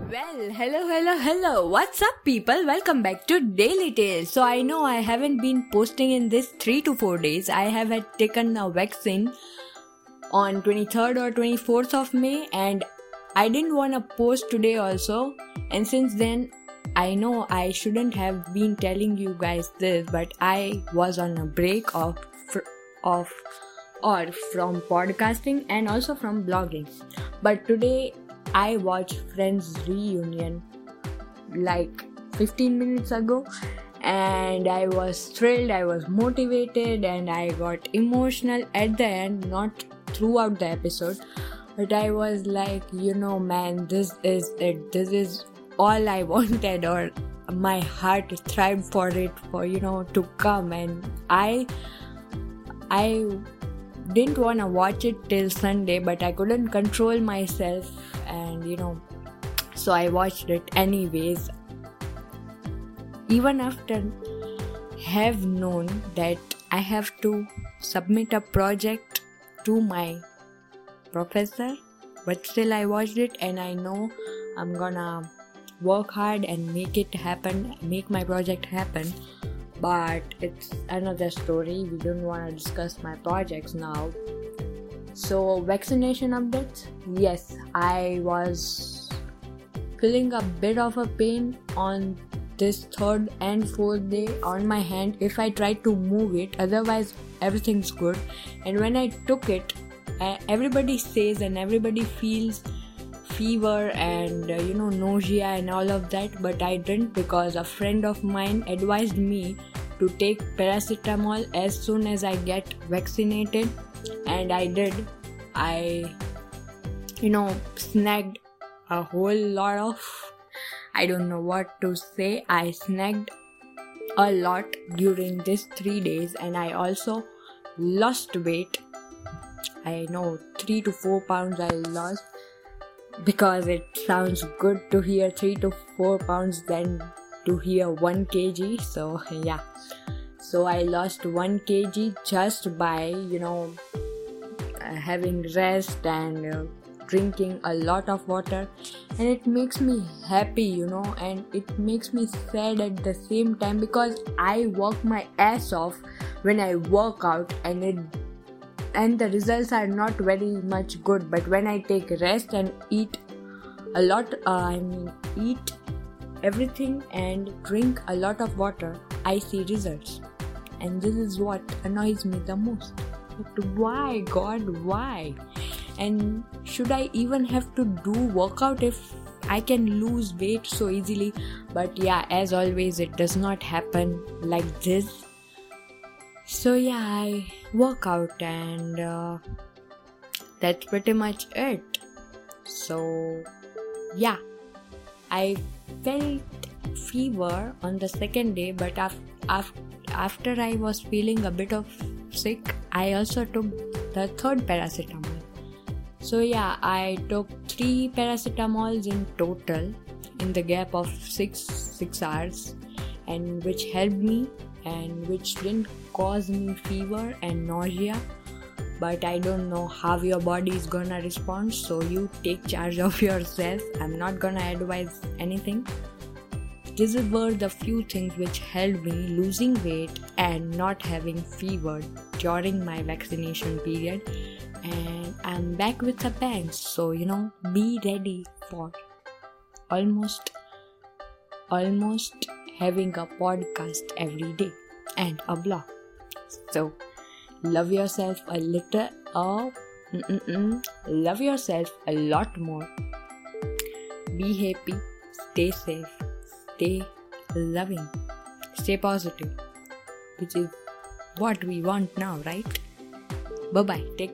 Well, hello, hello, hello. What's up, people? Welcome back to Daily Tales. So, I know I haven't been posting in this three to four days. I have had taken a vaccine on 23rd or 24th of May, and I didn't want to post today also. And since then, I know I shouldn't have been telling you guys this, but I was on a break of of or from podcasting and also from blogging. But today I watched Friends reunion like 15 minutes ago and I was thrilled, I was motivated, and I got emotional at the end, not throughout the episode, but I was like, you know, man, this is it, this is all I wanted, or my heart thrived for it, for you know, to come, and I, I didn't want to watch it till Sunday, but I couldn't control myself, and you know, so I watched it anyways. Even after have known that I have to submit a project to my professor, but still I watched it and I know I'm gonna work hard and make it happen, make my project happen but it's another story. We don't want to discuss my projects now. So, vaccination updates yes, I was feeling a bit of a pain on this third and fourth day on my hand if I tried to move it, otherwise, everything's good. And when I took it, everybody says and everybody feels fever and uh, you know nausea and all of that but i didn't because a friend of mine advised me to take paracetamol as soon as I get vaccinated, and I did. I, you know, snagged a whole lot of, I don't know what to say, I snagged a lot during these three days, and I also lost weight. I know three to four pounds I lost because it sounds good to hear three to four pounds than to hear 1 kg so yeah. So i lost 1 kg just by you know uh, having rest and uh, drinking a lot of water. And it makes me happy you know and it makes me sad at the same time because i work my ass off when i work out and it and the results are not very much good but when i take rest and eat a lot uh, i mean eat everything and drink a lot of water, I see results. And this is what annoys me the most. But why, God, why? And should I even have to do workout if I can lose weight so easily? But yeah, as always, it does not happen like this. So yeah, I work out and uh, that's pretty much it. So yeah, I felt fever on the second day, but af- af- after I was feeling a bit of sick, I also took the third paracetamol. So, yeah, I took three paracetamols in total in the gap of six six hours, and which helped me and which didn't cause me fever and nausea but I don't know how your body is gonna respond. So you take charge of yourself. I'm not gonna advise anything. These were the few things which helped me losing weight and not having fever during my vaccination period. And I'm back with a bang. So you know, be ready for almost almost having a podcast every day and a blog. So love yourself a little or mm-mm-mm, love yourself a lot more. Be happy, stay safe, stay loving, stay positive, which is what we want now, right? Bye bye, take care.